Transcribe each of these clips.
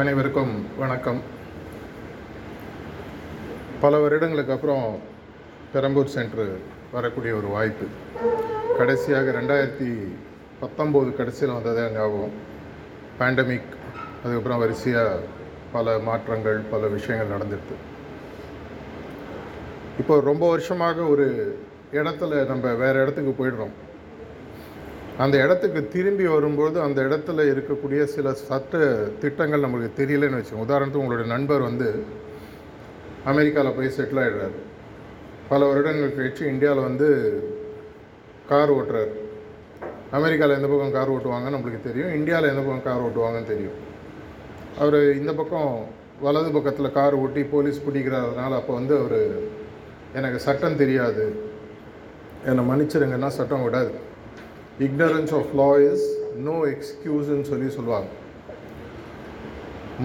அனைவருக்கும் வணக்கம். பல வருடங்களுக்கு அப்புறம் பெரம்பூர் சென்று வரக்கூடிய ஒரு வாய்ப்பு. கடைசியாக ரெண்டாயிரத்தி பத்தொம்போது கடைசியில் வந்ததே ஞாபகம். பேண்டமிக் அதுக்கப்புறம் வரிசையாக பல மாற்றங்கள் பல விஷயங்கள் நடந்துடுது இப்போ ரொம்ப வருஷமாக ஒரு இடத்துல நம்ம வேறு இடத்துக்கு போயிடுறோம். அந்த இடத்துக்கு திரும்பி வரும்போது அந்த இடத்துல இருக்கக்கூடிய சில சட்ட திட்டங்கள் நம்மளுக்கு தெரியலன்னு வச்சோம் உதாரணத்துக்கு உங்களுடைய நண்பர் வந்து அமெரிக்காவில் போய் செட்டில் ஆகிடுறாரு பல வருடங்கள் கழிச்சு இந்தியாவில் வந்து கார் ஓட்டுறாரு. அமெரிக்காவில் எந்த பக்கம் கார் ஓட்டுவாங்கன்னு நம்மளுக்கு தெரியும். இந்தியாவில் எந்த பக்கம் கார் ஓட்டுவாங்கன்னு தெரியும். அவர் இந்த பக்கம் வலது பக்கத்தில் கார் ஓட்டி போலீஸ் பிடிக்கிறதுனால அப்போ வந்து அவர் எனக்கு சட்டம் தெரியாது. என்னை மன்னிச்சிருங்கன்னா சட்டம் விடாது. Ignorance of law is no எக்ஸ்கியூஸ்ன்னு சொல்லி சொல்லுவாங்க.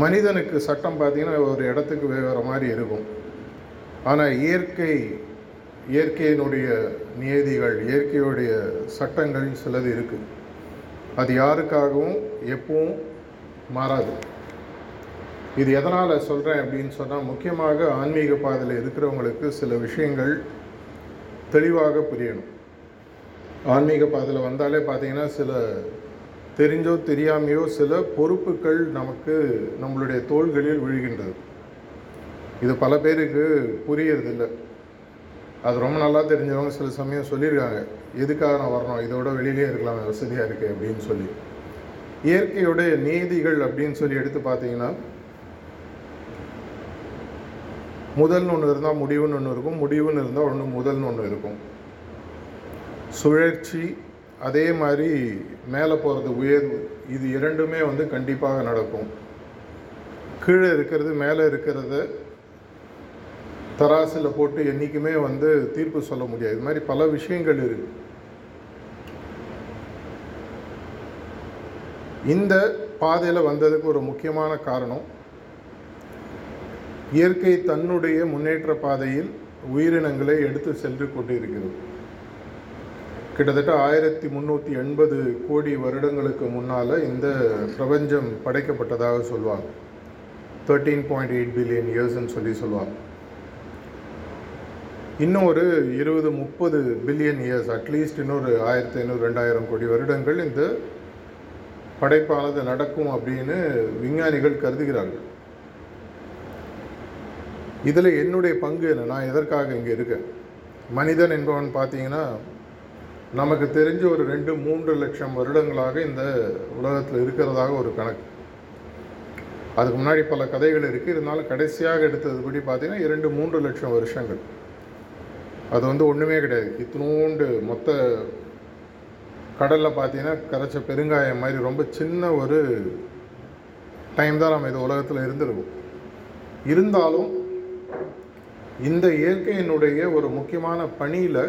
மனிதனுக்கு சட்டம் பார்த்திங்கன்னா ஒரு இடத்துக்கு வேறு மாதிரி இருக்கும். ஆனால் இயற்கை இயற்கையினுடைய நியதிகள் இயற்கையுடைய சட்டங்கள் சிலது இருக்குது அது யாருக்காகவும் எப்பவும் மாறாது. இது எதனால் சொல்கிறேன் அப்படின்னு சொன்னால் முக்கியமாக ஆன்மீக பாதையில் இருக்கிறவங்களுக்கு சில விஷயங்கள் தெளிவாக புரியணும். ஆன்மீக பாதையில் வந்தாலே பார்த்தீங்கன்னா சில தெரிஞ்சோ தெரியாமையோ சில பொறுப்புகள் நமக்கு நம்மளுடைய தோள்களில் விழுகின்றது. இது பல பேருக்கு புரியறதில்லை. அது ரொம்ப நல்லா தெரிஞ்சவங்க சில சமயம் சொல்லியிருக்காங்க. எதுக்காக நான் வரணும்? இதோட வெளியிலே இருக்கலாம் வசதியாக இருக்குது அப்படின்னு சொல்லி. இயற்கையுடைய நீதிகள் அப்படின்னு சொல்லி எடுத்து பார்த்தீங்கன்னா முதல்னு ஒன்று இருந்தால் முடிவுன்னு ஒன்று இருக்கும் முடிவுன்னு இருந்தால் ஒன்று முதல்னு ஒன்று இருக்கும். சுழற்சி அதே மாதிரி மேலே போகிறது உயர்வு இது இரண்டுமே வந்து கண்டிப்பாக நடக்கும். கீழே இருக்கிறது மேலே இருக்கிறத தராசில் போட்டு என்றைக்குமே வந்து தீர்ப்பு சொல்ல முடியாது. இது மாதிரி பல விஷயங்கள் இருக்கு. இந்த பாதையில் வந்ததுக்கு ஒரு முக்கியமான காரணம் இயற்கை தன்னுடைய முன்னேற்ற பாதையில் உயிரினங்களை எடுத்து சென்று கொண்டிருக்கிறது. கிட்டத்தட்ட ஆயிரத்தி முந்நூற்றி எண்பது கோடி வருடங்களுக்கு முன்னால் இந்த பிரபஞ்சம் படைக்கப்பட்டதாக சொல்லுவாங்க தேர்ட்டீன் பாயிண்ட் எயிட் பில்லியன் இயர்ஸ்ன்னு சொல்லி சொல்லுவாங்க இன்னும் ஒரு இருபது முப்பது பில்லியன் இயர்ஸ் அட்லீஸ்ட் இன்னொரு ஆயிரத்தி ஐநூறு ரெண்டாயிரம் கோடி வருடங்கள் இந்த படைப்பானது நடக்கும் அப்படின்னு விஞ்ஞானிகள் கருதுகிறார்கள். இதில் என்னுடைய பங்கு என்ன? நான் எதற்காக இங்கே இருக்கேன்? மனிதன் என்பவன் பார்த்தீங்கன்னா நமக்கு தெரிஞ்ச ஒரு ரெண்டு மூன்று லட்சம் வருடங்களாக இந்த உலகத்தில் இருக்கிறதாக ஒரு கணக்கு. அதுக்கு முன்னாடி பல கதைகள் இருக்குது இருந்தாலும் கடைசியாக எடுத்ததுபடி பார்த்தீங்கன்னா இரண்டு மூன்று லட்சம் வருஷங்கள். அது வந்து ஒன்றுமே கிடையாது. இத்தினோண்டு மொத்த கடலில் பார்த்தீங்கன்னா கரைச்ச பெருங்காயம் மாதிரி ரொம்ப சின்ன ஒரு டைம் தான் நம்ம இந்த உலகத்தில் இருந்திருக்கும். இருந்தாலும் இந்த இயற்கையினுடைய ஒரு முக்கியமான பணியில்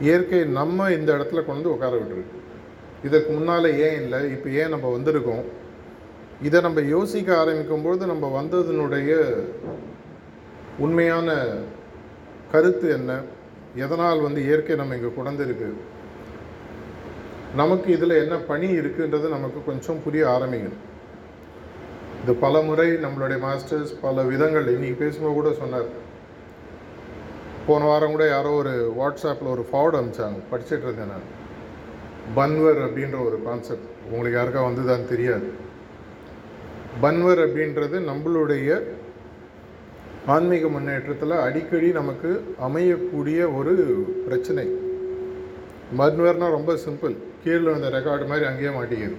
இயற்கை நம்ம இந்த இடத்துல கொண்டு வந்து உட்கார விட்டுருக்கு. இதற்கு முன்னால் ஏன் இல்லை இப்போ ஏன் நம்ம வந்திருக்கோம்? இதை நம்ம யோசிக்க ஆரம்பிக்கும்பொழுது நம்ம வந்ததுனுடைய உண்மையான கருத்து என்ன? எதனால் வந்து இயற்கை நம்ம இங்கே கொண்டிருக்கு நமக்கு இதில் என்ன பணி இருக்குன்றது நமக்கு கொஞ்சம் புரிய ஆரம்பிக்கணும் இது பல முறை நம்மளுடைய மாஸ்டர்ஸ் பல விதங்கள் இன்றைக்கி பேசும்போது கூட சொன்னார். போன வாரம் கூட யாரோ ஒரு வாட்ஸ்அப்பில் ஒரு ஃபார்வர்டு அனுப்பிச்சாங்க. படிச்சுட்டு இருந்தேன் நான். பன்வர் அப்படின்ற ஒரு கான்செப்ட் உங்களுக்கு யாருக்கா வந்ததான்னு தெரியாது. பன்வர் அப்படின்றது நம்மளுடைய ஆன்மீக முன்னேற்றத்தில் அடிக்கடி நமக்கு அமையக்கூடிய ஒரு பிரச்சனை. பன்வர்னால் ரொம்ப சிம்பிள் கீழே அந்த ரெக்கார்டு மாதிரி அங்கேயே மாட்டிக்கிறது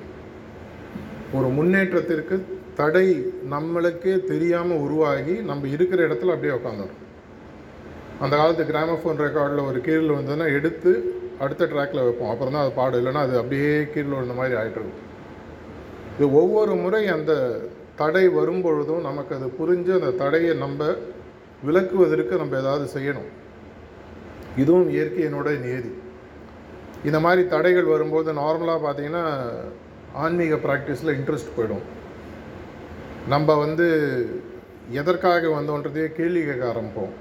ஒரு முன்னேற்றத்திற்கு தடை நம்மளுக்கே தெரியாமல் உருவாகி நம்ம இருக்கிற இடத்துல அப்படியே உட்காந்துரும் அந்த காலத்து கிராமஃபோன் ரெக்கார்டில் ஒரு கீழில் வந்ததுன்னா எடுத்து அடுத்த ட்ராக்கில் வைப்போம். அப்புறம் தான் அது பாடு இல்லைன்னா அது அப்படியே கீழே விழுந்த மாதிரி ஆகிட்டுருக்கும் இது ஒவ்வொரு முறை அந்த தடை வரும்பொழுதும் நமக்கு அது புரிஞ்சு அந்த தடையை நம்ம விளக்குவதற்கு நம்ம ஏதாவது செய்யணும். இதுவும் இயற்கையினோட நியதி. இந்த மாதிரி தடைகள் வரும்போது நார்மலாக பார்த்தீங்கன்னா ஆன்மீக ப்ராக்டிஸில் இன்ட்ரெஸ்ட் போயிடும். நம்ம வந்து எதற்காக வந்தோன்றதையே கேள்வி கேட்க ஆரம்பிப்போம்.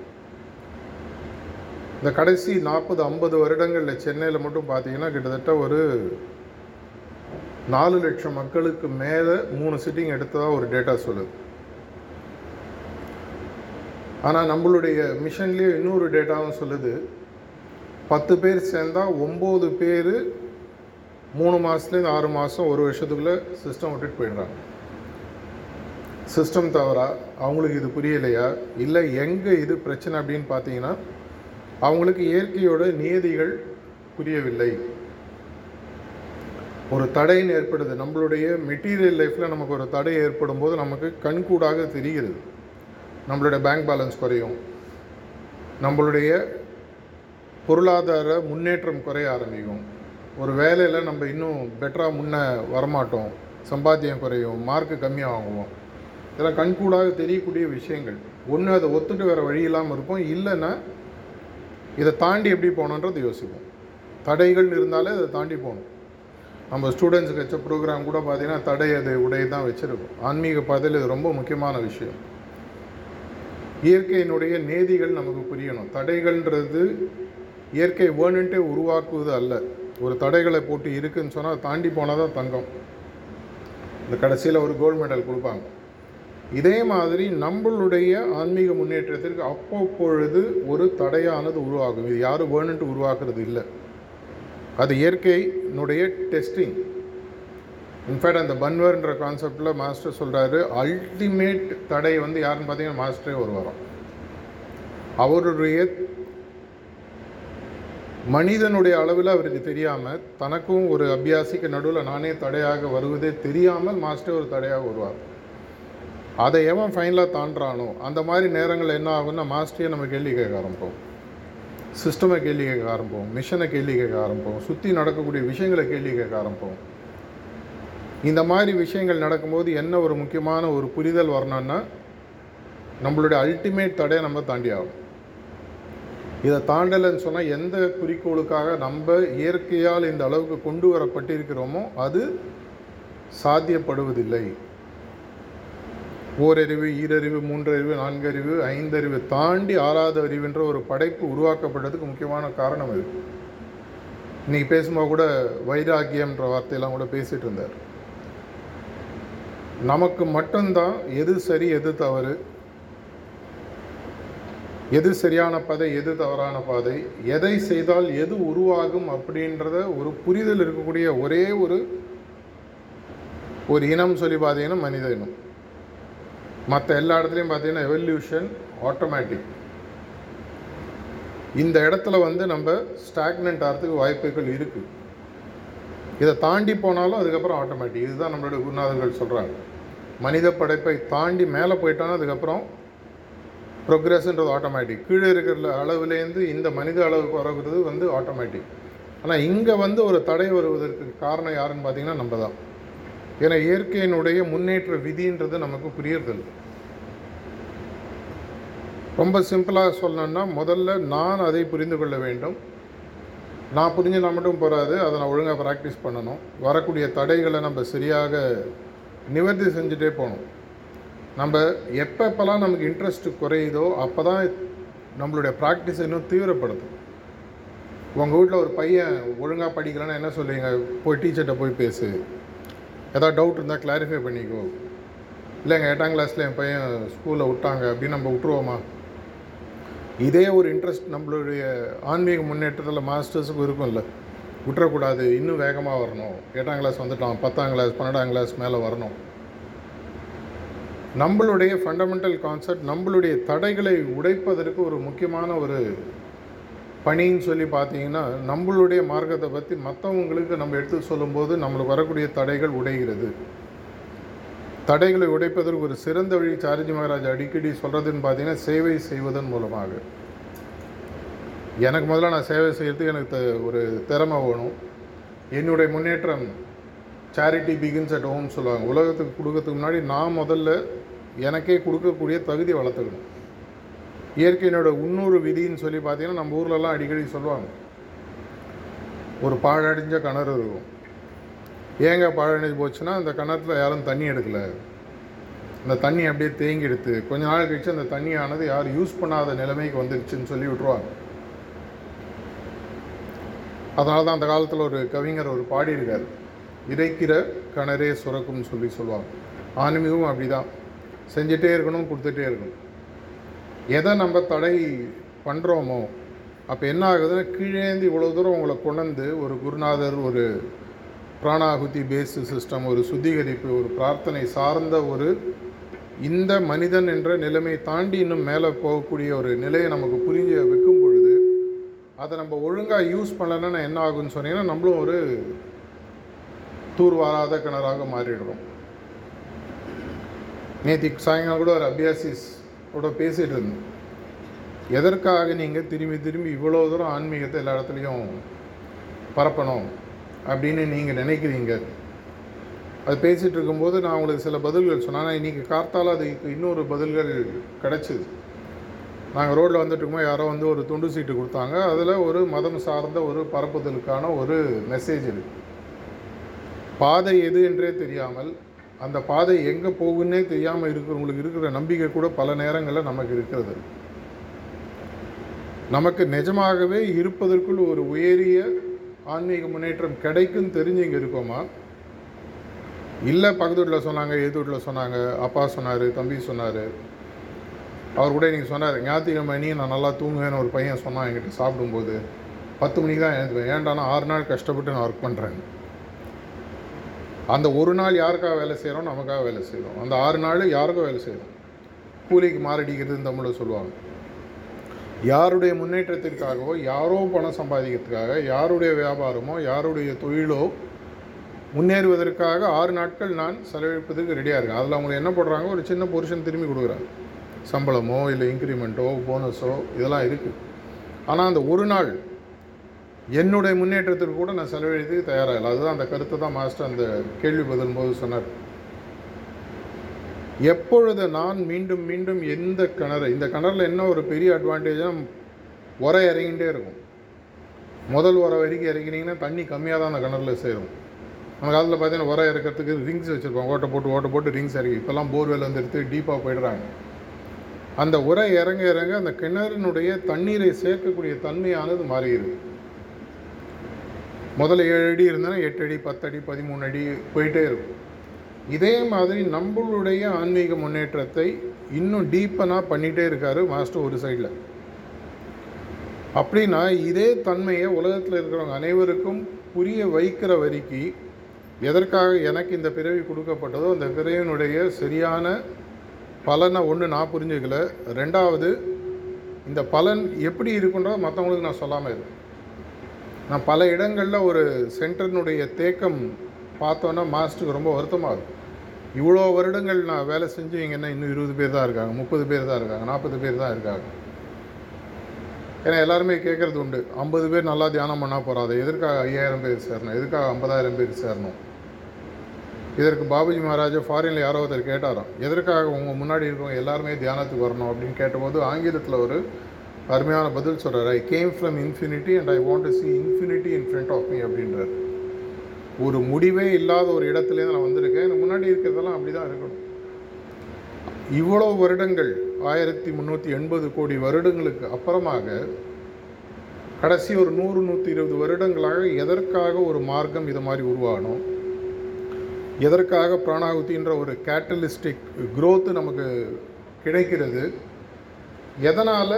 இந்த கடைசி நாற்பது ஐம்பது வருடங்களில் சென்னையில் மட்டும் பார்த்தீங்கன்னா கிட்டத்தட்ட ஒரு நாலு லட்சம் மக்களுக்கு மேலே மூணு சிட்டிங் எடுத்ததாக ஒரு டேட்டா சொல்லுது. ஆனால் நம்மளுடைய மிஷன்லேயே இன்னொரு டேட்டாவும் சொல்லுது. பத்து பேர் சேர்ந்தால் ஒம்பது பேர் மூணு மாதத்துலேருந்து ஆறு மாதம் ஒரு வருஷத்துக்குள்ளே சிஸ்டம் விட்டுட்டு போயிடுறாங்க. சிஸ்டம் தவறா? அவங்களுக்கு இது புரியலையா? இல்லை எங்கே இது பிரச்சனை அப்படின்னு பார்த்தீங்கன்னா அவங்களுக்கு இயற்கையோட நியதிகள் புரியவில்லை. ஒரு தடைன்னு ஏற்படுது. நம்மளுடைய மெட்டீரியல் லைஃப்பில் நமக்கு ஒரு தடை ஏற்படும் போது நமக்கு கண்கூடாக தெரிகிறது. நம்மளுடைய பேங்க் பேலன்ஸ் குறையும். நம்மளுடைய பொருளாதார முன்னேற்றம் குறைய ஆரம்பிக்கும். ஒரு வேலையில் நம்ம இன்னும் பெட்டராக முன்னே வரமாட்டோம். சம்பாத்தியம் குறையும். மார்க்கு கம்மியாக வாங்குவோம் இதெல்லாம் கண்கூடாக தெரியக்கூடிய விஷயங்கள். ஒன்று அதை ஒத்துட்டு வேறு வழி இல்லாமல் இருப்போம். இல்லைன்னா இதை தாண்டி எப்படி போகணுன்றது யோசிப்போம். தடைகள் இருந்தாலே அதை தாண்டி போகணும். நம்ம ஸ்டூடெண்ட்ஸுக்கு வச்ச ப்ரோக்ராம் கூட பார்த்தீங்கன்னா தடை அது உடை தான் வச்சுருக்கோம். ஆன்மீக பாதையில் இது ரொம்ப முக்கியமான விஷயம். இயற்கையினுடைய நேதிகள் நமக்கு புரியணும். தடைகள்ன்றது இயற்கை வேணுன்ட்டே உருவாக்குவது அல்ல. ஒரு தடைகளை போட்டு இருக்குன்னு சொன்னால் தாண்டி போனால் தான் தங்கம். இந்த கடைசியில் ஒரு கோல்டு மெடல் கொடுப்பாங்க. இதே மாதிரி நம்மளுடைய ஆன்மீக முன்னேற்றத்திற்கு அப்பப்பொழுது ஒரு தடையானது உருவாகும். இது யாரும் வேணுன்ட்டு உருவாக்குறது இல்லை. அது இயற்கையினுடைய டெஸ்டிங் இன்ஃபேக்ட் அந்த பன்வர்ன்ற கான்செப்டில் மாஸ்டர் சொல்கிறாரு அல்டிமேட் தடை வந்து யாருன்னு பார்த்தீங்கன்னா மாஸ்டரே ஒரு வரும் அவருடைய மனிதனுடைய அளவில் அவருக்கு தெரியாமல் தனக்கும் ஒரு அபியாசிக்கு நடுவில் நானே தடையாக வருவதே தெரியாமல் மாஸ்டர் ஒரு தடையாக வருவார் அதை எவன் ஃபைனலாக தாண்டுறானோ அந்த மாதிரி நேரங்கள் என்ன ஆகும்னா மாஸ்டரியை நம்ம கேள்வி கேட்க ஆரம்பிப்போம். சிஸ்டமை கேள்வி கேட்க ஆரம்பிப்போம். மிஷனை கேள்வி கேட்க ஆரம்பிப்போம். சுற்றி நடக்கக்கூடிய விஷயங்களை கேள்வி கேட்க ஆரம்பிப்போம். இந்த மாதிரி விஷயங்கள் நடக்கும்போது என்ன ஒரு முக்கியமான ஒரு புரிதல் வரணும்னா நம்மளுடைய அல்டிமேட் தடையை நம்ம தாண்டி ஆகும் இதை தாண்டலைன்னு சொன்னால் எந்த குறிக்கோளுக்காக நம்ம இயற்கையால் இந்த அளவுக்கு கொண்டு வரப்பட்டிருக்கிறோமோ அது சாத்தியப்படுவதில்லை. ஓரறிவு ஈரறிவு மூன்றறிவு நான்கறிவு ஐந்தறிவு தாண்டி ஆறாவது அறிவுன்ற ஒரு படைப்பு உருவாக்கப்பட்டதுக்கு முக்கியமான காரணம் இது. இன்னைக்கு பேசும்போது கூட வைராக்கியம்ன்ற வார்த்தையெல்லாம் கூட பேசிகிட்டு இருந்தார். நமக்கு மட்டும்தான் எது சரி எது தவறு எது சரியான பாதை எது தவறான பாதை எதை செய்தால் எது உருவாகும் அப்படின்றத ஒரு புரிதல் இருக்கக்கூடிய ஒரே ஒரு ஒரு இனம் சொல்லி பார்த்தீங்கன்னா மனித இனம். மற்ற எல்லா இடத்துலையும் பார்த்தீங்கன்னா எவல்யூஷன் ஆட்டோமேட்டிக் இந்த இடத்துல வந்து நம்ம ஸ்டாக்னண்ட் ஆகிறதுக்கு வாய்ப்புகள் இருக்குது இதை தாண்டி போனாலும் அதுக்கப்புறம் ஆட்டோமேட்டிக் இதுதான் நம்மளுடைய குருநாதர்கள் சொல்கிறாங்க மனித படைப்பை தாண்டி மேலே போயிட்டோன்னா அதுக்கப்புறம் ப்ரொக்ரெஸ்ன்றது ஆட்டோமேட்டிக் கீழே இருக்கிற அளவுலேருந்து இந்த மனித அளவுக்கு வரது வந்து ஆட்டோமேட்டிக் ஆனால் இங்கே வந்து ஒரு தடை வருவதற்கு காரணம் யாருன்னு பார்த்தீங்கன்னா நம்ம தான் ஏன்னா இயற்கையினுடைய முன்னேற்ற விதின்றது நமக்கு புரியறதில்லை. ரொம்ப சிம்பிளாக சொல்லணும்னா முதல்ல நான் அதை புரிந்து கொள்ள வேண்டும். நான் புரிஞ்சுனா மட்டும் போகாது அதை நான் ஒழுங்காக ப்ராக்டிஸ் பண்ணணும். வரக்கூடிய தடைகளை நம்ம சரியாக நிவர்த்தி செஞ்சுட்டே போகணும். நம்ம எப்பப்பெல்லாம் நமக்கு இன்ட்ரெஸ்ட் குறையுதோ அப்போ தான் நம்மளுடைய ப்ராக்டிஸ் இன்னும் தீவிரப்படுத்தும். உங்கள் வீட்டில் ஒரு பையன் ஒழுங்காக படிக்கலன்னா என்ன சொல்லுவீங்க? போய் டீச்சர்கிட்ட போய் பேசு. ஏதாவது டவுட் இருந்தால் கிளாரிஃபை பண்ணிக்கோ. இல்லைங்க எட்டாம் கிளாஸில் என் பையன் ஸ்கூலில் விட்டாங்க அப்படின்னு நம்ம விட்டுருவோமா? இதே ஒரு இன்ட்ரெஸ்ட் நம்மளுடைய ஆன்மீக முன்னேற்றத்தில் மாஸ்டர்ஸுக்கும் இருக்கும்ல. விட்டுறக்கூடாது இன்னும் வேகமாக வரணும். எட்டாம் கிளாஸ் வந்துட்டோம் பத்தாம் கிளாஸ் பன்னெண்டாம் கிளாஸ் மேலே வரணும். நம்மளுடைய ஃபண்டமெண்டல் கான்செப்ட் நம்மளுடைய தடைகளை உடைப்பதற்கு ஒரு முக்கியமான ஒரு பணின்னு சொல்லி பார்த்தீங்கன்னா நம்மளுடைய மார்க்கத்தை பற்றி மற்றவங்களுக்கு நம்ம எடுத்து சொல்லும்போது நம்மளுக்கு வரக்கூடிய தடைகள் உடைகிறது. தடைகளை உடைப்பதற்கு ஒரு சிறந்த வழி சார்ஜி மகாராஜ் அடிக்கடி சொல்கிறதுன்னு பார்த்தீங்கன்னா சேவை செய்வதன் மூலமாக. எனக்கு முதல்ல நான் சேவை செய்கிறதுக்கு எனக்கு த- ஒரு திறமை வேணும். என்னுடைய முன்னேற்றம் சேரிட்டி பிகின்ஸ் அட் ஹோம் சொல்லுவாங்க. உலகத்துக்கு கொடுக்கறதுக்கு முன்னாடி நான் முதல்ல எனக்கே கொடுக்கக்கூடிய தகுதி வளர்த்துக்கணும். இயற்கையினோட உன்னூறு விதின்னு சொல்லி பார்த்தீங்கன்னா நம்ம ஊர்லலாம் அடிக்கடி சொல்லுவாங்க. ஒரு பாழடைஞ்ச கிணறு இருக்கும். ஏங்க பாழடைஞ்சு போச்சுன்னா அந்த கிணத்துல யாரும் தண்ணி எடுக்கல. அந்த தண்ணி அப்படியே தேங்கி எடுத்து கொஞ்ச நாள் கழிச்சு அந்த தண்ணியானது யாரும் யூஸ் பண்ணாத நிலைமைக்கு வந்துருச்சுன்னு சொல்லி விட்டுருவாங்க. அதனால தான் அந்த காலத்தில் ஒரு கவிஞர் ஒரு பாடியிருக்கார். இறைக்கிற கிணறே சுரக்கும்னு சொல்லி சொல்லுவாங்க. ஆன்மீகம் அப்படி தான் செஞ்சிட்டே இருக்கணும் கொடுத்துட்டே இருக்கணும். எதை நம்ம தடை பண்ணுறோமோ அப்போ என்ன ஆகுதுன்னா கீழேந்து இவ்வளோ தூரம் உங்களை கொண்டு ஒரு குருநாதர் ஒரு பிராணாகுதி பேஸ் சிஸ்டம் ஒரு சுத்திகரிப்பு ஒரு பிரார்த்தனை சார்ந்த ஒரு இந்த மனிதன் என்ற நிலைமையை தாண்டி இன்னும் மேலே போகக்கூடிய ஒரு நிலையை நமக்கு புரிஞ்ச வைக்கும் பொழுது அதை நம்ம ஒழுங்காக யூஸ் பண்ணலைன்னா என்ன ஆகும்னு சொன்னீங்கன்னா நம்மளும் ஒரு தூர்வாராத கிணறாக மாறிடுறோம். நேற்று சாயங்காலம் கூட ஒரு அபியாசிஸ் கூட பேசிகிட்டு இருந்தேன் எதற்காக நீங்கள் திரும்பி திரும்பி இவ்வளோ தூரம் ஆன்மீகத்தை எல்லா இடத்துலையும் பரப்பணும் அப்படின்னு நீங்கள் நினைக்கிறீங்க? அது பேசிகிட்டு இருக்கும்போது நான் உங்களுக்கு சில பதில்கள் சொன்னேன். ஆனால் இன்றைக்கி கார்த்தால் அதுக்கு இன்னொரு பதில்கள் கிடச்சிது. நாங்கள் ரோட்டில் வந்துட்டு இருக்கும்போது யாரோ வந்து ஒரு துண்டு சீட்டு கொடுத்தாங்க. அதில் ஒரு மதம் சார்ந்த ஒரு பரப்புதலுக்கான ஒரு மெசேஜ் இருக்குது பாதை எது என்றே தெரியாமல் அந்த பாதை எங்கே போகுன்னே தெரியாமல் இருக்கிறவங்களுக்கு இருக்கிற நம்பிக்கை கூட பல நேரங்களில் நமக்கு இருக்கிறது. நமக்கு நிஜமாகவே இருப்பதற்குள் ஒரு உயரிய ஆன்மீக முன்னேற்றம் கிடைக்கும் தெரிஞ்சு இங்கே இருக்கோமா? இல்லை பக்கத்து வீட்டில் சொன்னாங்க எதிர் வீட்டில் சொன்னாங்க அப்பா சொன்னார் தம்பி சொன்னார். அவர் கூட நீங்கள் சொன்னார் ஞாயிற்றுக்கிழமை நீ நான் நல்லா தூங்குவேன்னு ஒரு பையன் சொன்னான் என்கிட்ட சாப்பிடும்போது. பத்து மணிக்கு தான் எழுந்துவேன் ஏன்டானா ஆறு நாள் கஷ்டப்பட்டு நான் ஒர்க் பண்ணுறேன் அந்த ஒரு நாள் யாருக்காக வேலை செய்கிறோம் நமக்காக வேலை செய்கிறோம் அந்த ஆறு நாள் யாருக்கும் வேலை செய்கிறோம் கூலிக்கு மாரடிக்கிறதுன்னு தமிழில் சொல்லுவாங்க. யாருடைய முன்னேற்றத்திற்காகவோ யாரோ பணம் சம்பாதிக்கிறதுக்காக யாருடைய வியாபாரமோ யாருடைய தொழிலோ முன்னேறுவதற்காக ஆறு நாட்கள் நான் செலவழிப்பதற்கு ரெடியாக இருக்கேன். அதில் அவங்க என்ன பண்ணுறாங்க ஒரு சின்ன பொருஷன் திரும்பி கொடுக்குறாங்க. சம்பளமோ இல்லை இன்க்ரிமெண்ட்டோ போனஸோ இதெல்லாம் இருக்குது ஆனால் அந்த ஒரு நாள் என்னுடைய முன்னேற்றத்திற்கு கூட நான் செலவழித்துக்கு தயாராக இல்லை அதுதான் அந்த கருத்தை தான் மாஸ்டர் அந்த கேள்வி பதில் போது சொன்னார். எப்பொழுது நான் மீண்டும் மீண்டும் எந்த கிணறு இந்த கிணறுல என்ன ஒரு பெரிய அட்வான்டேஜாக உரை இறங்கிட்டே இருக்கும். முதல் உரை வரைக்கும் இறங்கினீங்கன்னா தண்ணி கம்மியாக தான் அந்த கிணறுல சேரும். அந்த காலத்தில் பார்த்தீங்கன்னா உரை இறக்கிறதுக்கு ரிங்ஸ் வச்சுருப்பாங்க. ஓட்டை போட்டு ஓட்டை போட்டு ரிங்ஸ் இறங்கி இப்போல்லாம் போர்வெல் வந்து எடுத்து டீப்பாக போயிடுறாங்க. அந்த உரை இறங்க இறங்க அந்த கிணறினுடைய தண்ணீரை சேர்க்கக்கூடிய தன்மையானது மாறிடுது. முதல்ல ஏழு அடி இருந்தனா எட்டு அடி பத்து அடி பதிமூணு அடி போயிட்டே இருக்கும். இதே மாதிரி நம்மளுடைய ஆன்மீக முன்னேற்றத்தை இன்னும் டீப்பனாக பண்ணிகிட்டே இருக்காரு மாஸ்டர் ஒரு சைடில். அப்படின்னா இதே தன்மையை உலகத்தில் இருக்கிறவங்க அனைவருக்கும் புரிய வைக்கிற வரைக்கும் எதற்காக எனக்கு இந்த பிறவி கொடுக்கப்பட்டதோ அந்த பிறவியினுடைய சரியான பலனை ஒன்று நான் புரிஞ்சுக்கல. ரெண்டாவது இந்த பலன் எப்படி இருக்குன்றதை மற்றவங்களுக்கு நான் சொல்லாமல் இருக்கேன் நான் பல இடங்களில் ஒரு சென்டரினுடைய தேக்கம் பார்த்தோன்னா மாஸ்டருக்கு ரொம்ப வருத்தமாக இருக்கும். இவ்வளோ வருடங்கள் நான் வேலை செஞ்சு இங்கே என்ன இன்னும் இருபது பேர் தான் இருக்காங்க முப்பது பேர் தான் இருக்காங்க நாற்பது பேர் தான் இருக்காங்க. ஏன்னா எல்லாருமே கேட்குறது உண்டு. ஐம்பது பேர் நல்லா தியானம் பண்ணால் போகாது எதற்காக ஐயாயிரம் பேர் சேரணும் எதுக்காக ஐம்பதாயிரம் பேர் சேரணும்? இதற்கு பாபுஜி மகாராஜா ஃபாரினில் யாரோ ஒருத்தர் கேட்டாராம் எதற்காக உங்கள் முன்னாடி இருக்கவங்க எல்லாருமே தியானத்துக்கு வரணும்? அப்படின்னு கேட்டபோது ஆங்கிலத்தில் ஒரு அருமையான பதில் சொல்கிறார் I came from infinity and I want to see infinity in front of me அப்படின்றார். ஒரு முடிவே இல்லாத ஒரு இடத்துலேருந்து நான் வந்திருக்கேன். எனக்கு முன்னாடி இருக்கிறதெல்லாம் அப்படி தான் இருக்கணும். இவ்வளோ வருடங்கள் ஆயிரத்தி முந்நூற்றி எண்பது கோடி வருடங்களுக்கு அப்புறமாக கடைசி ஒரு நூறு நூற்றி இருபது வருடங்களாக எதற்காக ஒரு மார்க்கம் இது மாதிரி உருவாகணும் எதற்காக பிராணாகுத்தின்ற ஒரு கேட்டலிஸ்டிக் க்ரோத்து நமக்கு கிடைக்கிறது எதனால்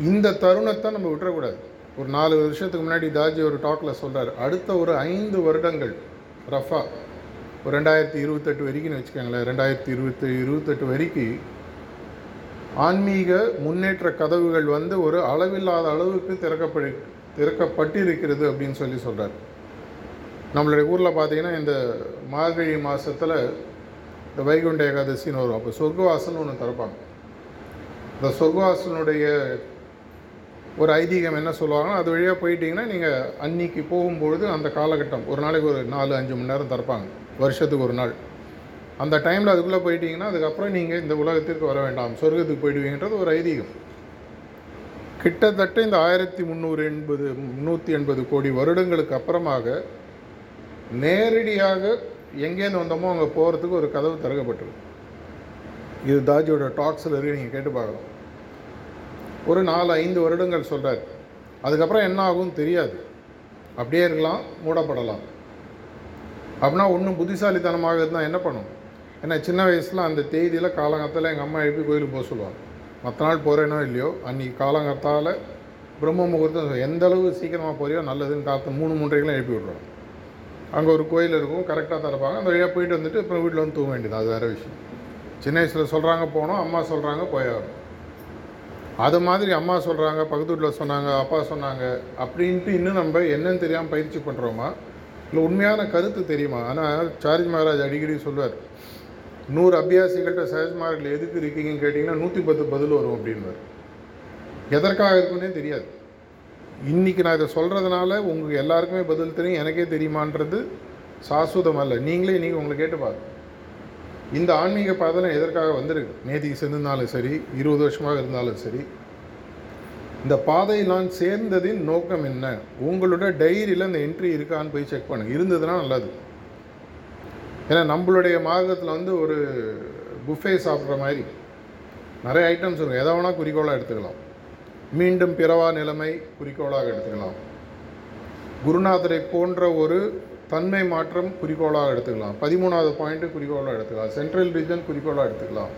இந்த தருணத்தை நம்ம விட்டுறக்கூடாது. ஒரு நாலு வருஷத்துக்கு முன்னாடி தாஜி ஒரு டாக்கில் சொல்கிறார் அடுத்த ஒரு ஐந்து வருடங்கள் ரஃபா ஒரு ரெண்டாயிரத்தி இருபத்தெட்டு வரைக்கும்னு வச்சுக்கோங்களேன் ரெண்டாயிரத்தி இருபத்தி இருபத்தெட்டு வரைக்கும் ஆன்மீக முன்னேற்ற கதவுகள் வந்து ஒரு அளவில்லாத அளவுக்கு திறக்கப்படு திறக்கப்பட்டிருக்கிறது அப்படின்னு சொல்லி சொல்கிறார் நம்மளுடைய ஊரில் பார்த்தீங்கன்னா இந்த மார்கழி மாதத்தில் இந்த வைகுண்ட ஏகாதசின்னு வரும். அப்போ சொர்க்கவாசல்னு ஒன்று திறப்பாங்க. இந்த சொர்க்கவாசனுடைய ஒரு ஐதீகம் என்ன சொல்லுவாங்கன்னா அது வழியாக போயிட்டீங்கன்னா நீங்கள் அன்னைக்கு போகும்பொழுது அந்த காலகட்டம் ஒரு நாளைக்கு ஒரு நாலு அஞ்சு மணி நேரம் திறப்பாங்க. வருஷத்துக்கு ஒரு நாள். அந்த டைமில் அதுக்குள்ளே போயிட்டீங்கன்னா அதுக்கப்புறம் நீங்கள் இந்த உலகத்திற்கு வர வேண்டாம். சொர்க்கத்துக்கு போயிடுவீங்கன்றது ஒரு ஐதீகம். கிட்டத்தட்ட இந்த ஆயிரத்தி முந்நூறு எண்பது முந்நூற்றி எண்பது கோடி வருடங்களுக்கு அப்புறமாக நேரடியாக எங்கேருந்து வந்தோமோ அங்கே போகிறதுக்கு ஒரு கதவு திறக்கப்பட்டிருக்கு. இது தாஜியோட டாக்ஸில் இருக்கு நீங்கள் கேட்டு பார்க்கலாம். ஒரு நாலு ஐந்து வருடங்கள் சொல்கிறார் அதுக்கப்புறம் என்ன ஆகும் தெரியாது. அப்படியே இருக்கலாம் மூடப்படலாம். அப்படின்னா ஒன்றும் புத்திசாலித்தனமாக இருந்தால் என்ன பண்ணும்? ஏன்னா சின்ன வயசில் அந்த தேதியில் காலங்கத்தில் எங்கள் அம்மா எழுப்பி கோயிலுக்கு போக சொல்லுவாங்க. மற்ற நாள் போகிறேனோ இல்லையோ அன்றைக்கி காலங்கத்தால் பிரம்ம முகூர்த்தம் எந்த அளவு சீக்கிரமாக போறியோ நல்லதுன்னு காத்து மூணு மூன்றைகளும் எழுப்பி விட்ருவாங்க அங்கே ஒரு கோயில் இருக்கும் கரெக்டாக திறப்பாங்க. அந்த வழியாக போயிட்டு வந்துட்டு அப்புறம் வீட்டில் வந்து தூங்க வேண்டியது. அது வேறு விஷயம். சின்ன வயசில் சொல்கிறாங்க போனோம். அம்மா சொல்கிறாங்க போயாகும் அது மாதிரி அம்மா சொல்கிறாங்க பக்கத்து வீட்டில் சொன்னாங்க அப்பா சொன்னாங்க அப்படின்ட்டு இன்னும் நம்ம என்னன்னு தெரியாமல் பயிற்சி பண்ணுறோமா இல்லை உண்மையான கருத்து தெரியுமா? ஆனால் சார்ஜ் மகாராஜ் அடிக்கடி சொல்லுவார் நூறு அபியாசிகள்கிட்ட சஹஜ்மார்க்கில் எதுக்கு இருக்கீங்கன்னு கேட்டிங்கன்னா நூற்றி பத்து பதில் வரும் அப்படின்வார் எதற்காக இருக்குன்னே தெரியாது. இன்றைக்கி நான் இதை சொல்கிறதுனால உங்களுக்கு எல்லாருக்குமே பதில் தெரியும் எனக்கே தெரியுமான்றது சாஸ்வதம் அல்ல. நீங்களே நீங்கள் உங்களை கேட்டு பாருங்கள் இந்த ஆன்மீக பாதனை எதற்காக வந்திருக்கு? நேதிக்கு சென்றிருந்தாலும் சரி இருபது வருஷமாக இருந்தாலும் சரி இந்த பாதையில் நான் சேர்ந்ததின் நோக்கம் என்ன? உங்களோட டைரியில் இந்த என்ட்ரி இருக்கான்னு போய் செக் பண்ணு இருந்ததுன்னா நல்லது. ஏன்னா நம்மளுடைய மார்க்கத்தில் வந்து ஒரு புஃபே சாப்பிட்ற மாதிரி நிறைய ஐட்டம்ஸ் இருக்கும் எதை வேணால் குறிக்கோளாக எடுத்துக்கலாம். மீண்டும் பிறவா நிலைமை குறிக்கோளாக எடுத்துக்கலாம். குருநாதரை போன்ற ஒரு தன்மை மாற்றம் குறிக்கோளாக எடுத்துக்கலாம். பதிமூணாவது பாயிண்ட்டு குறிக்கோளாக எடுத்துக்கலாம். சென்ட்ரல் ரீஜன் குறிக்கோளாக எடுத்துக்கலாம்.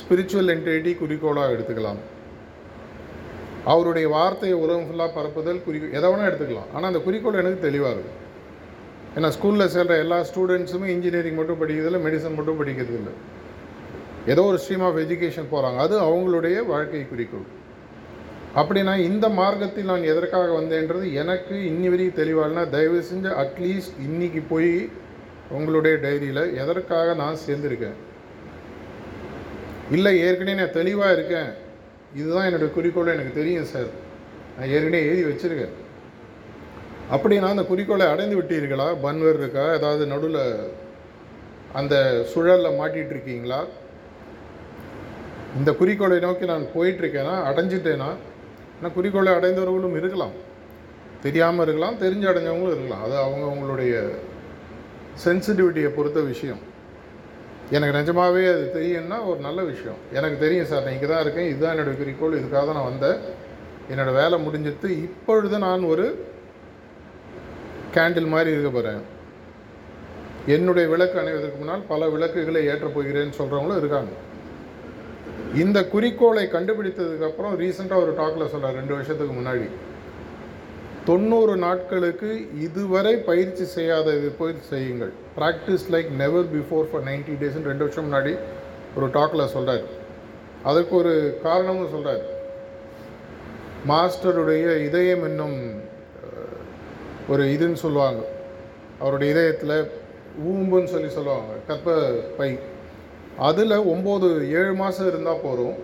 ஸ்பிரிச்சுவல் என்டிட்டி குறிக்கோளாக எடுத்துக்கலாம். அவருடைய வார்த்தையை உலகம் ஃபுல்லாக பரப்புதல் குறிக்கோ எதை வேணால் எடுத்துக்கலாம். ஆனால் அந்த குறிக்கோள் எனக்கு தெளிவாக இருக்குது ஏன்னா ஸ்கூலில் சேர்ற எல்லா ஸ்டூடெண்ட்ஸுமே இன்ஜினியரிங் மட்டும் படிக்கிறதில்ல மெடிசன் மட்டும் படிக்கிறது இல்லை. ஏதோ ஒரு ஸ்ட்ரீம் ஆஃப் எஜுகேஷன் போகிறாங்க அது அவங்களுடைய வாழ்க்கை குறிக்கோள். அப்படின்னா இந்த மார்க்கத்தில் நான் எதற்காக வந்தேன்றது எனக்கு இன்னி வரைக்கும் தெளிவாகனா தயவு செஞ்சு அட்லீஸ்ட் இன்னைக்கு போய் உங்களுடைய டைரியில் எதற்காக நான் சேர்ந்துருக்கேன்? இல்லை ஏற்கனவே நான் தெளிவாக இருக்கேன். இதுதான் என்னுடைய குறிக்கோள் எனக்கு தெரியும் சார் நான் ஏற்கனவே எழுதி வச்சுருக்கேன். அப்படின்னா அந்த குறிக்கோளை அடைந்து விட்டீர்களா? பன்வர் இருக்கா? ஏதாவது நடுவில் அந்த சுழலில் மாட்டிகிட்டு இருக்கீங்களா இந்த குறிக்கோளை நோக்கி நான் போயிட்டுருக்கேன்னா அடைஞ்சிட்டேன்னா ஆனால் குறிக்கோளை அடைந்தவர்களும் இருக்கலாம். தெரியாமல் இருக்கலாம் தெரிஞ்சு அடைஞ்சவங்களும் இருக்கலாம். அது அவங்க அவங்களுடைய சென்சிட்டிவிட்டியை பொறுத்த விஷயம். எனக்கு நிஜமாகவே அது தெரியும்னா ஒரு நல்ல விஷயம். எனக்கு தெரியும் சார் நான் இங்கே தான் இருக்கேன் இதுதான் என்னுடைய குறிக்கோள் இதுக்காக தான் நான் வந்தேன். என்னோடய வேலை முடிஞ்சிட்டு இப்பொழுது நான் ஒரு கேண்டில் மாதிரி இருக்க போகிறேன் என்னுடைய விளக்கு அணைவதற்கு முன்னால் பல விளக்குகளை ஏற்றப் போகிறேன்னு சொல்கிறவங்களும் இருக்காங்க. இந்த குறிக்கோளை கண்டுபிடித்ததுக்கு அப்புறம் ரீசெண்டாக ஒரு டாக்கில் சொல்கிறார் ரெண்டு வருஷத்துக்கு முன்னாடி. தொண்ணூறு நாட்களுக்கு இதுவரை பயிற்சி செய்யாதது போய் செய்யுங்கள். Practice like never before for ninety டேஸ்னு ரெண்டு வருஷம் முன்னாடி ஒரு டாக்கில் சொல்கிறார் அதுக்கு ஒரு காரணமும் சொல்கிறார் மாஸ்டருடைய இதயம் என்னும் ஒரு இதுன்னு சொல்லுவாங்க. அவருடைய இதயத்தில் ஊம்புன்னு சொல்லி சொல்லுவாங்க. கற்ப பை. அதில் ஒம்பது ஏழு மாதம் இருந்தால் போதும்.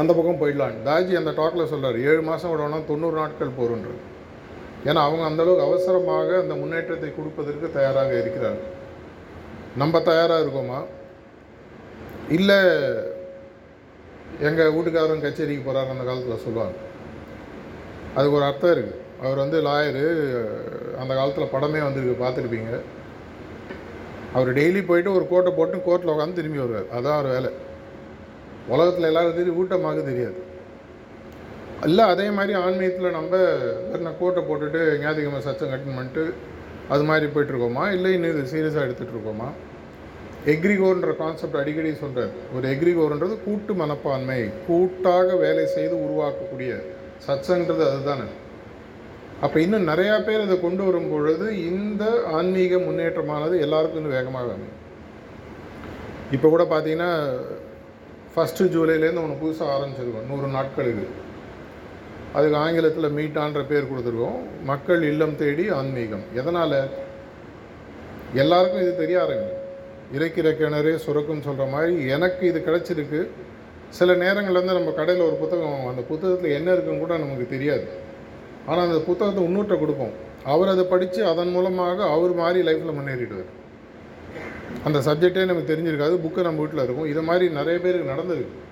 அந்த பக்கம் போயிடலாம் தாஜி அந்த டாக்கில் சொல்கிறார் ஏழு மாதம் விடணும்னா தொண்ணூறு நாட்கள் போகிறோன்றது ஏன்னா அவங்க அந்தளவுக்கு அவசரமாக அந்த முன்னேற்றத்தை கொடுப்பதற்கு தயாராக இருக்கிறார்கள் நம்ம தயாராக இருக்கோமா? இல்லை எங்கள் வீட்டுக்காரரும் கச்சேரிக்கு போகிறாரு அந்த காலத்தில் சொல்லுவாங்க. அதுக்கு ஒரு அர்த்தம் இருக்குது அவர் வந்து லாயரு அந்த காலத்தில் படமே வந்திருக்கு பார்த்துருப்பீங்க. அவர் டெய்லி போயிட்டு ஒரு கோட்டை போட்டு கோர்ட்டில் உட்காந்து திரும்பி வருவார். அதான் அவர் வேலை. உலகத்தில் எல்லாரும் தெரியும் ஊட்டமாக தெரியாது. இல்லை அதே மாதிரி ஆன்மீகத்தில் நம்ம வெறும் கோட்டை போட்டுட்டு ஞாதிகமாக சச்சம் கட்டன் பண்ணிட்டு அது மாதிரி போயிட்டுருக்கோமா? இல்லை இன்னும் இது சீரியஸாக எடுத்துகிட்டு இருக்கோமா எக்ரிகோர்ன்ற கான்செப்ட் அடிக்கடி சொல்கிறார் ஒரு எக்ரிகோர்ன்றது கூட்டு மனப்பான்மை கூட்டாக வேலை செய்து உருவாக்கக்கூடிய சச்சங்கிறது அதுதானே. அப்போ இன்னும் நிறையா பேர் இதை கொண்டு வரும் பொழுது இந்த ஆன்மீக முன்னேற்றமானது எல்லாருக்கும் இன்னும் வேகமாக அமையும். இப்போ கூட பார்த்தீங்கன்னா ஃபஸ்ட்டு ஜூலைலேருந்து ஒன்று புதுசாக ஆரம்பிச்சிருக்கோம். நூறு நாட்களுக்கு அதுக்கு ஆங்கிலத்தில் மீட்டான்ற பேர் கொடுத்துருக்கோம். மக்கள் இல்லம் தேடி ஆன்மீகம். எதனால்? எல்லாருக்கும் இது தெரிய ஆரம்பிக்கும் இறைக்கிற கிணறு சுரக்குன்னு சொல்கிற மாதிரி எனக்கு இது கிடச்சிருக்கு. சில நேரங்களில் வந்து நம்ம கடையில் ஒரு புத்தகம் அந்த புத்தகத்தில் என்ன இருக்குன்னு கூட நமக்கு தெரியாது. ஆனால் அந்த புத்தகத்தை இன்னொருட்ட கொடுப்போம். அவர் அதை படித்து அதன் மூலமாக அவர் மாதிரி லைஃப்பில் முன்னேறிடுவார். அந்த சப்ஜெக்டே நமக்கு தெரிஞ்சிருக்காது புக்கு நம்ம வீட்டில் இருக்கும். இது மாதிரி நிறைய பேருக்கு நடந்திருக்கு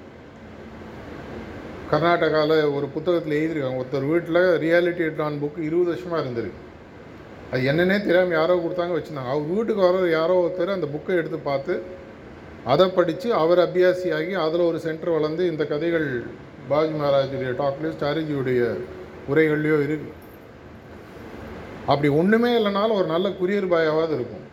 கர்நாடகாவில் ஒரு புத்தகத்தில் எழுதியிருக்காங்க. ஒருத்தர் வீட்டில் ரியாலிட்டி டான் புக் இருபது வருஷமாக இருந்திருக்கு அது என்னன்னே தெரியாமல் யாரோ கொடுத்தாங்க வச்சுருந்தாங்க. அவர் வீட்டுக்கு வர யாரோ ஒருத்தர் அந்த புக்கை எடுத்து பார்த்து அதை படித்து அவர் அபியாசியாகி அதில் ஒரு சென்டர் வளர்ந்து இந்த கதைகள் பாஜ் மகாராஜுடைய டாக்லிஸ்ட் சாரிஜியுடைய உரைகள்லையோ இருக்கு அப்படி ஒன்றுமே இல்லைனாலும் ஒரு நல்ல குரியர் பாயாவது இருக்கும்.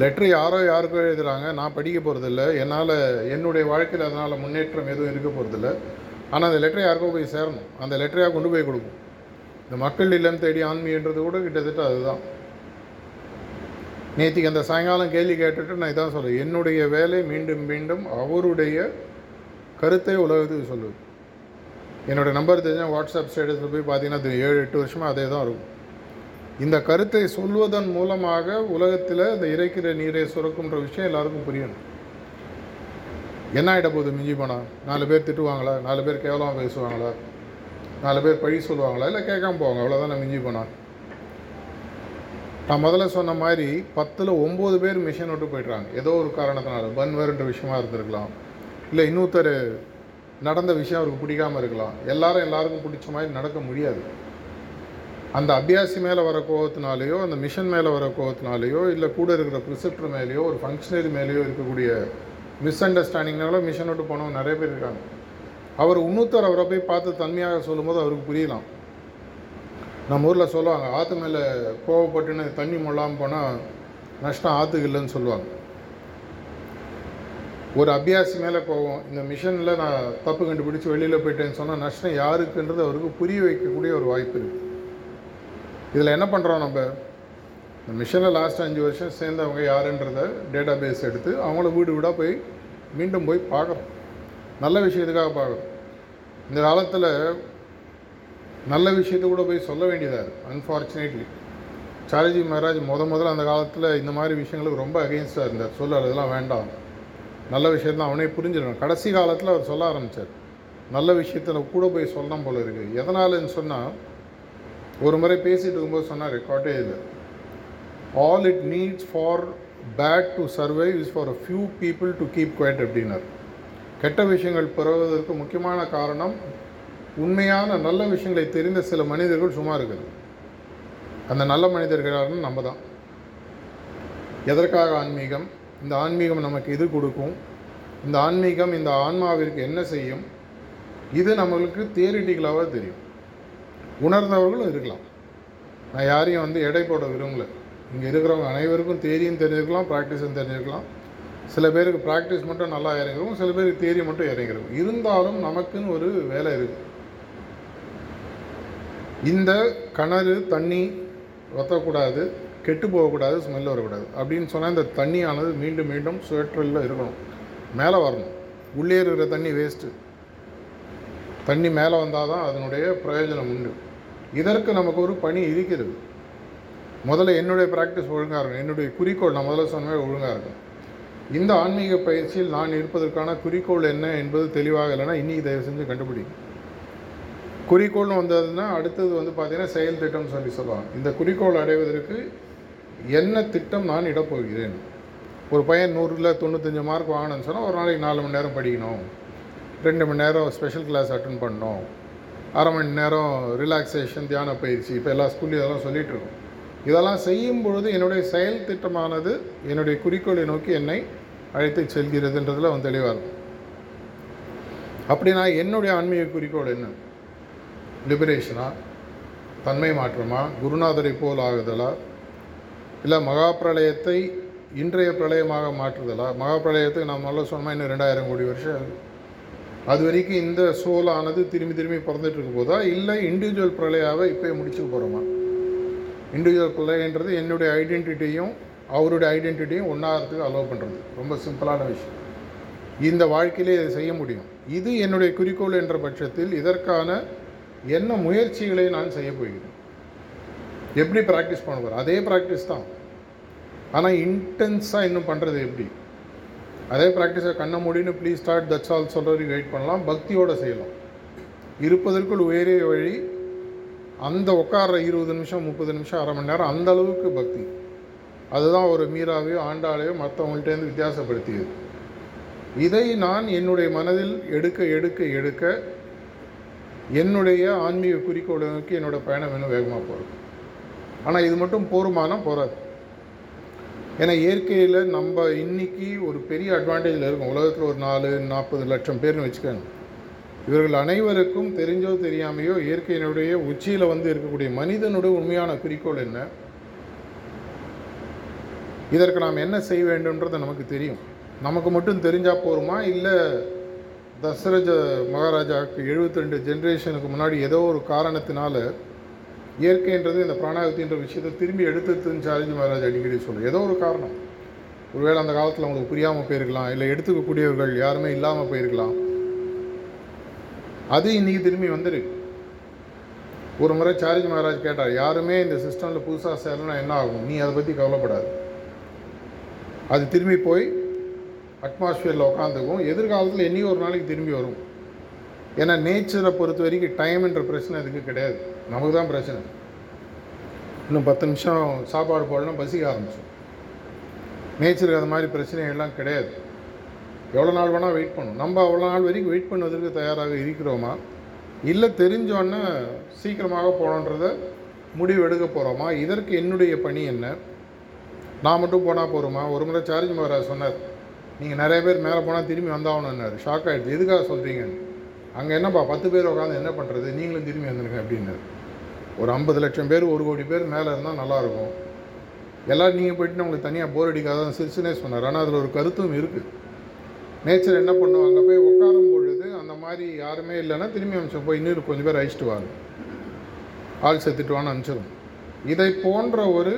லெட்ரு யாரோ யாருக்கோ எழுதுகிறாங்க நான் படிக்க போகிறதில்ல என்னால் என்னுடைய வாழ்க்கையில் அதனால் முன்னேற்றம் எதுவும் இருக்க போகிறதில்ல ஆனால் அந்த லெட்டரை யாருக்கோ போய் சேரணும். அந்த லெட்டரையாக கொண்டு போய் கொடுக்கும். இந்த மக்கள் இல்லம் தேடி ஆன்மீன்றது கூட கிட்டத்தட்ட அதுதான். நேற்றுக்கு அந்த சாயங்காலம் கேள்வி கேட்டுட்டு நான் இதான் சொல்கிறேன் என்னுடைய வேலை மீண்டும் மீண்டும் அவருடைய கருத்தை உலகத்துக்கு சொல்லுது. என்னோடய நம்பர் தெரிஞ்சால் வாட்ஸ்அப் ஸ்டேட்டஸில் போய் பார்த்தீங்கன்னா அது ஏழு எட்டு வருஷமாக அதே தான் இருக்கும். இந்த கருத்தை சொல்வதன் மூலமாக உலகத்தில் இந்த இறைக்கிற நீரை சுரக்குன்ற விஷயம் எல்லாருக்கும் புரியணும். என்ன ஆகிட போகுது மிஞ்சி போனால் நாலு பேர் திட்டுவாங்களா? நாலு பேர் கேவலமாக பேசுவாங்களா? நாலு பேர் பழி சொல்லுவாங்களா? இல்லை கேட்காம போவாங்க அவ்வளோதான் நான் மிஞ்சி போனால் நான் முதல்ல சொன்ன மாதிரி பத்தில் ஒம்பது பேர் மிஷின் விட்டு போய்ட்றாங்க. ஏதோ ஒரு காரணத்தினால. பன்வர்ன்ற விஷயமா இருந்திருக்கலாம். இல்லை இன்னொருத்தர் நடந்த விஷயம் அவருக்கு பிடிக்காம இருக்கலாம். எல்லாரும் எல்லாருக்கும் பிடிச்ச மாதிரி நடக்க முடியாது. அந்த அபியாசி மேலே வர கோவத்தினாலேயோ அந்த மிஷன் மேலே வர கோவத்தினாலேயோ இல்லை கூட இருக்கிற ப்ரிசெப்டர் மேலேயோ ஒரு ஃபங்க்ஷனரி மேலேயோ இருக்கக்கூடிய மிஸ் அண்டர்ஸ்டாண்டிங்னால மிஷன் விட்டு போனவங்க நிறைய பேர் இருக்காங்க. அவர் இன்னொருத்தர் அவரை போய் பார்த்து தன்மையாக சொல்லும்போது அவருக்கு புரியலாம். நம்ம ஊரில் சொல்லுவாங்க ஆற்று மேலே கோவப்பட்டுன்னு தண்ணி மொழாமல் போனால் நஷ்டம் ஆற்றுக்கு இல்லைன்னு சொல்லுவாங்க. ஒரு அபியாசி மேலே போவோம் இந்த மிஷனில் நான் தப்பு கண்டுபிடிச்சி வெளியில் போயிட்டேன்னு சொன்னால் நஷ்டம் யாருக்குன்றது அவருக்கு புரிய வைக்கக்கூடிய ஒரு வாய்ப்பு இருக்குது இதில் என்ன பண்ணுறோம் நம்ம? இந்த மிஷனில் லாஸ்ட் அஞ்சு வருஷம் சேர்ந்தவங்க யாருன்றத டேட்டா பேஸ் எடுத்து அவங்கள வீடு வீடாக போய் மீண்டும் போய் பார்க்குறோம். நல்ல விஷயத்துக்காக பார்க்குறோம்? இந்த காலத்தில் நல்ல விஷயத்தை கூட போய் சொல்ல வேண்டியதாக இருக்குது அன்ஃபார்ச்சுனேட்லி சாரஜி மகாராஜ் முத முதல்ல அந்த காலத்தில் இந்த மாதிரி விஷயங்களுக்கு ரொம்ப அகெயின்ஸ்டாக இருந்தார். சொல்ல அதெல்லாம் வேண்டாம். நல்ல விஷயந்தான் அவனே புரிஞ்சிடணும். கடைசி காலத்தில் அவர் சொல்ல ஆரம்பித்தார் நல்ல விஷயத்தில் கூட போய் சொல்லணும் போல இருக்குது எதனாலன்னு சொன்னால் ஒரு முறை பேசிட்டு இருக்கும்போது சொன்னார் காட்டேஜில் all it needs for bad to survive is for a few people to keep quiet அப்படின்னார். கெட்ட விஷயங்கள் பரவுவதற்கு முக்கியமான காரணம் உண்மையான நல்ல விஷயங்களை தெரிந்த சில மனிதர்கள் சும்மா இருக்குது. அந்த நல்ல மனிதர்கள் யாருன்னு நம்ம தான். எதற்காக ஆன்மீகம்? இந்த ஆன்மீகம் நமக்கு இது கொடுக்கும்? இந்த ஆன்மீகம் இந்த ஆன்மாவிற்கு என்ன செய்யும்? இது நம்மளுக்கு தியரிட்டிக்கலாக தெரியும். உணர்ந்தவர்களும் இருக்கலாம். நான் யாரையும் வந்து எடை போட விரும்பல. இங்கே இருக்கிறவங்க அனைவருக்கும் தேரியும் தெரிஞ்சிருக்கலாம் ப்ராக்டிஸும் தெரிஞ்சிருக்கலாம். சில பேருக்கு ப்ராக்டிஸ் மட்டும் நல்லா இறங்கிருக்கும் சில பேருக்கு தேரி மட்டும் இறங்கிருக்கும். இருந்தாலும் நமக்குன்னு ஒரு வேலை இருக்குது இந்த கிணறு தண்ணி வற்றக்கூடாது கெட்டு போகக்கூடாது ஸ்மெல் வரக்கூடாது. அப்படின்னு சொன்னால் இந்த தண்ணியானது மீண்டும் மீண்டும் ஸ்வெட்டரில் இருக்கணும். மேலே வரணும். உள்ளே இருக்கிற தண்ணி வேஸ்ட்டு தண்ணி மேலே வந்தால் தான் அதனுடைய பிரயோஜனம் உண்டு. இதற்கு நமக்கு ஒரு பணி இருக்கிறது. முதல்ல என்னுடைய ப்ராக்டிஸ் ஒழுங்காக இருக்கும் என்னுடைய குறிக்கோள் நான் முதல்ல சொன்னவே ஒழுங்காக இருக்கும் இந்த ஆன்மீக பயிற்சியில் நான் இருப்பதற்கான குறிக்கோள் என்ன என்பது தெளிவாக இல்லைன்னா இன்றைக்கி தயவு செஞ்சு கண்டுபிடிக்கும் குறிக்கோள்னு வந்ததுன்னா அடுத்தது வந்து பார்த்திங்கன்னா செயல் திட்டம்னு சொல்லி சொல்லுவாங்க. இந்த குறிக்கோள் அடைவதற்கு என்ன திட்டம் நான் இடப்போகிறேன்? ஒரு பையன் நூறில் தொண்ணூத்தஞ்சு மார்க் வாங்கினேன்னு சொன்னால் ஒரு நாளைக்கு நாலு மணி நேரம் படிக்கணும். ரெண்டு மணி நேரம் ஸ்பெஷல் கிளாஸ் அட்டன் பண்ணணும். அரை மணி நேரம் ரிலாக்ஸேஷன் தியான பயிற்சி இப்போ எல்லா ஸ்கூல்லையும் இதெல்லாம் சொல்லிகிட்ருக்கோம் இதெல்லாம் செய்யும் பொழுது என்னுடைய செயல் திட்டமானது என்னுடைய குறிக்கோளை நோக்கி என்னை அழைத்து செல்கிறதுன்றதில் அவன் தெளிவாக இருக்கும் அப்படின்னா என்னுடைய ஆன்மீக குறிக்கோள் என்ன? லிபரேஷனா தன்மை மாற்றமா? குருநாதரை போல் ஆகுதலா? இல்லை மகா பிரளயத்தை இன்றைய பிரளயமாக மாற்றுதலா? மகா பிரளயத்துக்கு நான் முதல்ல சொன்னால் இன்னும் ரெண்டாயிரம் கோடி வருஷம். அது வரைக்கும் இந்த சோலானது திரும்பி திரும்பி பிறந்துட்டு இருக்க போதா? இல்லை இண்டிவிஜுவல் பிரளயாவை இப்போயே முடிச்சுக்க போகிறோமா இண்டிவிஜுவல் பிரளயன்றது என்னுடைய ஐடென்டிட்டியும் அவருடைய ஐடென்டிட்டியும் ஒன்றாகிறதுக்கு அலோவ் பண்ணுறது ரொம்ப சிம்பிளான விஷயம். இந்த வாழ்க்கையிலே இதை செய்ய முடியும். இது என்னுடைய குறிக்கோள் என்ற பட்சத்தில் இதற்கான என்ன முயற்சிகளை நான் செய்ய போகிறேன். எப்படி ப்ராக்டிஸ் பண்ண போகிறேன் அதே ப்ராக்டிஸ் தான். ஆனால் இன்டென்ஸாக இன்னும் பண்ணுறது எப்படி? அதே ப்ராக்டிஸை கண்ணை மூடின்னு ப்ளீஸ் ஸ்டார்ட் தட்ஸ் ஆல் சொல்கிறதுக்கு வெயிட் பண்ணலாம். பக்தியோடு செய்யலாம். இருப்பதற்குள் உயரிய வழி அந்த உட்கார இருபது நிமிஷம் முப்பது நிமிஷம் அரை மணி நேரம் அந்த அளவுக்கு பக்தி. அதுதான் ஒரு மீராவையோ ஆண்டாளையோ மற்றவங்கள்ட்டேருந்து வித்தியாசப்படுத்தியது. இதை நான் என்னுடைய மனதில் எடுக்க எடுக்க எடுக்க என்னுடைய ஆன்மீக குறிக்கோளை நோக்கி என்னோடய பயணம் இன்னும் வேகமாக போகிறது ஆனால் இது மட்டும் போருமானா போகாது ஏன்னா இயற்கையில் நம்ம இன்னைக்கு ஒரு பெரிய அட்வான்டேஜில் இருக்கும். உலகத்தில் ஒரு நாலு நாற்பது லட்சம் பேர்னு வச்சுக்கோங்க. இவர்கள் அனைவருக்கும் தெரிஞ்சோ தெரியாமையோ இயற்கையினுடைய உச்சியில் வந்து இருக்கக்கூடிய மனிதனுடைய உண்மையான குறிக்கோள் என்ன? இதற்கு நாம் என்ன செய்ய வேண்டும்ன்றது நமக்கு தெரியும். நமக்கு மட்டும் தெரிஞ்சால் போருமா? இல்லை தசரஜ மகாராஜாவுக்கு 72 ரெண்டு ஜென்ரேஷனுக்கு முன்னாடி ஏதோ ஒரு காரணத்தினால இயற்கைன்றது இந்த பிராணாயத்தின்ற விஷயத்தை திரும்பி எடுத்துன்னு சாரஜி மகாராஜ் அடிக்கடி சொல்லும். ஏதோ ஒரு காரணம். ஒருவேளை அந்த காலத்தில் அவங்களுக்கு புரியாமல் போயிருக்கலாம். இல்லை எடுத்துக்கக்கூடியவர்கள் யாருமே இல்லாமல் போயிருக்கலாம். அது இன்றைக்கி திரும்பி வந்துருக்கு ஒரு முறை சாரஜி மகாராஜ் கேட்டார் யாருமே இந்த சிஸ்டமில் புதுசாக சேரலன்னா என்ன ஆகும்? நீ அதை பற்றி கவலைப்படாது. அது திரும்பி போய் அட்மாஸ்ஃபியரில் உட்காந்துக்கும் எதிர்காலத்தில் என்னையும் ஒரு நாளைக்கு திரும்பி வரும். ஏன்னா நேச்சரை பொறுத்த வரைக்கும் டைம்ன்ற பிரச்சனை அதுக்கு கிடையாது. நமக்கு தான் பிரச்சனை. இன்னும் பத்து நிமிஷம் சாப்பாடு போடலாம் பசிக்க ஆரம்பிச்சோம் நேச்சருக்கு அது மாதிரி பிரச்சனைகள்லாம் கிடையாது. எவ்வளோ நாள் வேணால் வெயிட் பண்ணும். நம்ம அவ்வளோ நாள் வரைக்கும் வெயிட் பண்ணுவதற்கு தயாராக இருக்கிறோமா? இல்லை தெரிஞ்சோன்னே சீக்கிரமாக போகணுன்றத முடிவு எடுக்க போகிறோமா இதற்கு என்னுடைய பணி என்ன? நான் மட்டும் போனால் போகிறோமா ஒரு முறை சார்ஜ் மகாராஜ் சொன்னார். நீங்கள் நிறைய பேர் மேலே போனால் திரும்பி வந்தாகணுன்னாரு ஷாக் ஆகிடுது எதுக்காக சொல்கிறீங்க அங்கே என்னப்பா பத்து பேர் உட்காந்து என்ன பண்ணுறது நீங்களும் திரும்பி வந்துருங்க அப்படின்னாரு. ஒரு ஐம்பது லட்சம் பேர் ஒரு கோடி பேர் மேலே இருந்தால் நல்லாயிருக்கும். எல்லோரும் நீங்கள் போயிட்டு உங்களுக்கு தனியாக போர் அடிக்காதான் சிரிச்சுனே சொன்னார். ஆனால் அதில் ஒரு கருத்தும் இருக்குது நேச்சர் என்ன பண்ணும்? அங்கே போய் உட்காரும் பொழுது அந்த மாதிரி யாருமே இல்லைன்னா திரும்பி அமிச்சம் போய் இன்னும் கொஞ்சம் பேர் அழிச்சிட்டு வாங்க. ஆள் செத்துட்டுவான்னு அனுப்பிச்சிடும் இதை போன்ற ஒரு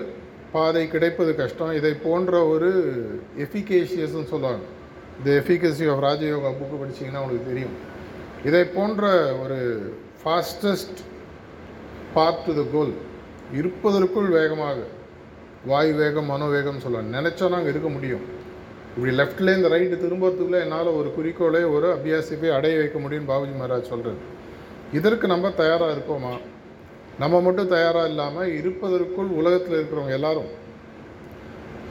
பாதை கிடைப்பது கஷ்டம். இதை போன்ற ஒரு எஃபிகேஷியஸ்ன்னு சொல்லுவாங்க. இந்த எஃபிகசி ஆஃப் ராஜயோகா புக்கு படிச்சீங்கன்னா உங்களுக்கு தெரியும். இதை போன்ற ஒரு fastest part to the goal இருப்பதற்குள் வேகமாக வாயு வேகம் மனோவேகம் சொல்லலாம் நினச்சா நாங்கள் இருக்க முடியும். இப்படி லெஃப்ட்லேருந்து ரைட்டு திரும்புறதுக்குள்ளே என்னால் ஒரு குறிக்கோளை ஒரு அபியாசிப்பை அடைய வைக்க முடியும்னு பாபுஜி மகாராஜ் சொல்கிறது இதற்கு நம்ம தயாராக இருக்கோமா நம்ம மட்டும் தயாராக இல்லாமல் இருப்பதற்குள் உலகத்தில் இருக்கிறவங்க எல்லாரும்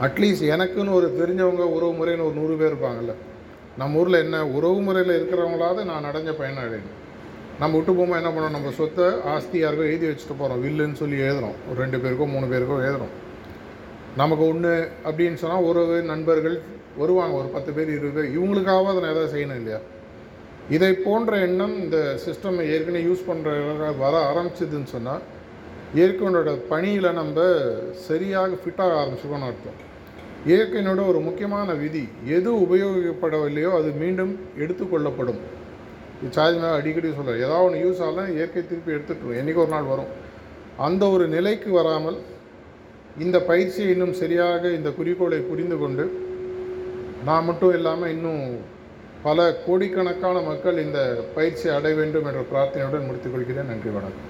அட்லீஸ்ட் எனக்குன்னு ஒரு தெரிஞ்சவங்க உறவு முறைன்னு ஒரு நூறு பேர் இருப்பாங்கல்ல. நம்ம ஊரில் என்ன உறவு முறையில் இருக்கிறவங்களாவது நான் அடைஞ்ச பயணம் நம்ம விட்டு போகும்போது என்ன பண்ணோம் நம்ம சொத்தை ஆஸ்தியாக இருக்கோ எழுதி வச்சுட்டு போகிறோம் வில்லுன்னு சொல்லி எழுதுறோம். ஒரு ரெண்டு பேருக்கோ மூணு பேருக்கோ எழுதுறோம். நமக்கு ஒன்று அப்படின்னு சொன்னால் உறவு நண்பர்கள் வருவாங்க. ஒரு பத்து பேர் இருபது பேர். இவங்களுக்காவது நான் எதாவது செய்யணும் இல்லையா? இதை போன்ற எண்ணம் இந்த சிஸ்டம் ஏற்கனவே யூஸ் பண்ணுற வர ஆரம்பிச்சதுன்னு சொன்னால் இயற்கையினோட பணியில் நம்ம சரியாக ஃபிட்டாக ஆரம்பிச்சிருக்கோம்னு அர்த்தம். இயற்கையினோட ஒரு முக்கியமான விதி எது உபயோகப்படவில்லையோ அது மீண்டும் எடுத்துக்கொள்ளப்படும் இது சார்ஜ் அடிக்கடி சொல்கிறேன் ஏதாவது ஒன்று யூஸ் ஆகலாம் இயற்கை திருப்பி எடுத்துகிட்டு என்றைக்கு ஒரு நாள் வரும். அந்த ஒரு நிலைக்கு வராமல் இந்த பயிற்சியை இன்னும் சரியாக இந்த குறிக்கோளை புரிந்து கொண்டு நான் மட்டும் இல்லாமல் இன்னும் பல கோடிக்கணக்கான மக்கள் இந்த பயிற்சியை அடைய வேண்டும் என்ற பிரார்த்தனையுடன் முடித்துக்கொள்கிறேன் நன்றி வணக்கம்.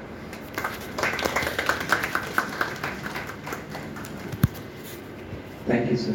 Thank you, sir.